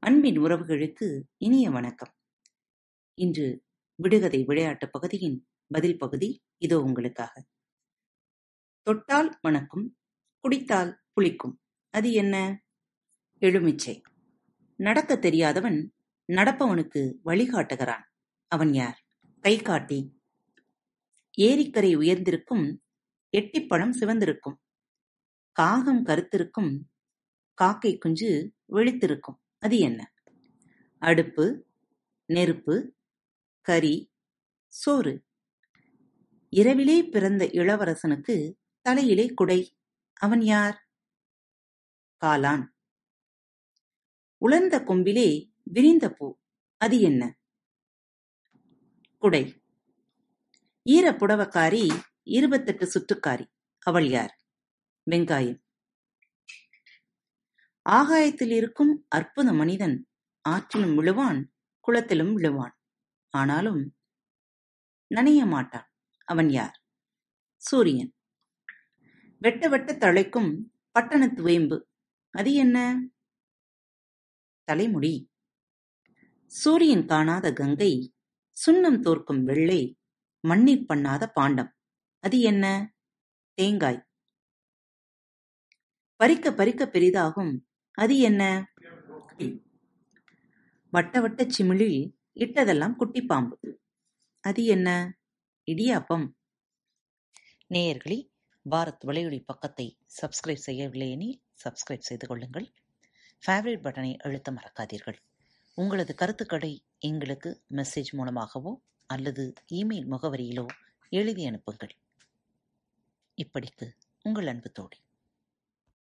அன்பின் உறவுகளுக்கு இனிய வணக்கம். இன்று விடுகதை விளையாட்டு பகுதியின் பதில் பகுதி இதோ உங்களுக்காக. தொட்டால் மணக்கும் குடித்தால் புளிக்கும். அது என்ன? எலுமிச்சை. நடக்க தெரியாதவன் நடப்பவனுக்கு வழிகாட்டுகிறான் அவன் யார்? கை காட்டி. ஏரிக்கரை உயர்ந்திருக்கும் எட்டிப்பழம் சிவந்திருக்கும். காகம் கருத்திருக்கும் காக்கை குஞ்சு வெளித்திருக்கும். அது என்ன? அடுப்பு நெருப்பு கரி சோறு. இரவிலே பிறந்த இளவரசனுக்கு தலையிலே குடை. அவன் யார்? காலான் உலர்ந்த கொம்பிலே விரிந்த பூ. அது என்ன? குடை. ஈரப்புடவக்காரி இருபத்தெட்டு சுற்றுக்காரி. அவள் யார்? வெங்காயம். ஆகாயத்தில் இருக்கும் அற்புத மனிதன் ஆற்றிலும் விழுவான் குளத்திலும் விழுவான். ஆனாலும் நனைய மாட்டான். அவன் யார்? சூரியன். வெட்ட வெட்ட தழைக்கும் பட்டணத்து வேம்பு அது என்ன? தலைமுடி. சூரியன் காணாத கங்கை சுண்ணம் தோற்கும் வெள்ளை மண்ணீர் பண்ணாத பாண்டம். அது என்ன? தேங்காய். பறிக்க பறிக்க பெரிதாகும் அது என்ன? வட்ட வட்ட சிமிழில் இட்டதெல்லாம் குட்டி பாம்பு அது என்ன? இடியாப்பம். நேயர்களே பாரத் வலையொலி பக்கத்தை சப்ஸ்கிரைப் செய்யவில்லை எனில் சப்ஸ்கிரைப் செய்து கொள்ளுங்கள். ஃபேவரட் பட்டனை அழுத்த மறக்காதீர்கள். உங்களது கருத்துக்களை எங்களுக்கு மெசேஜ் மூலமாகவோ அல்லது இமெயில் முகவரியிலோ எழுதி அனுப்புங்கள். இப்படிக்கு உங்கள் அன்பு தோழி.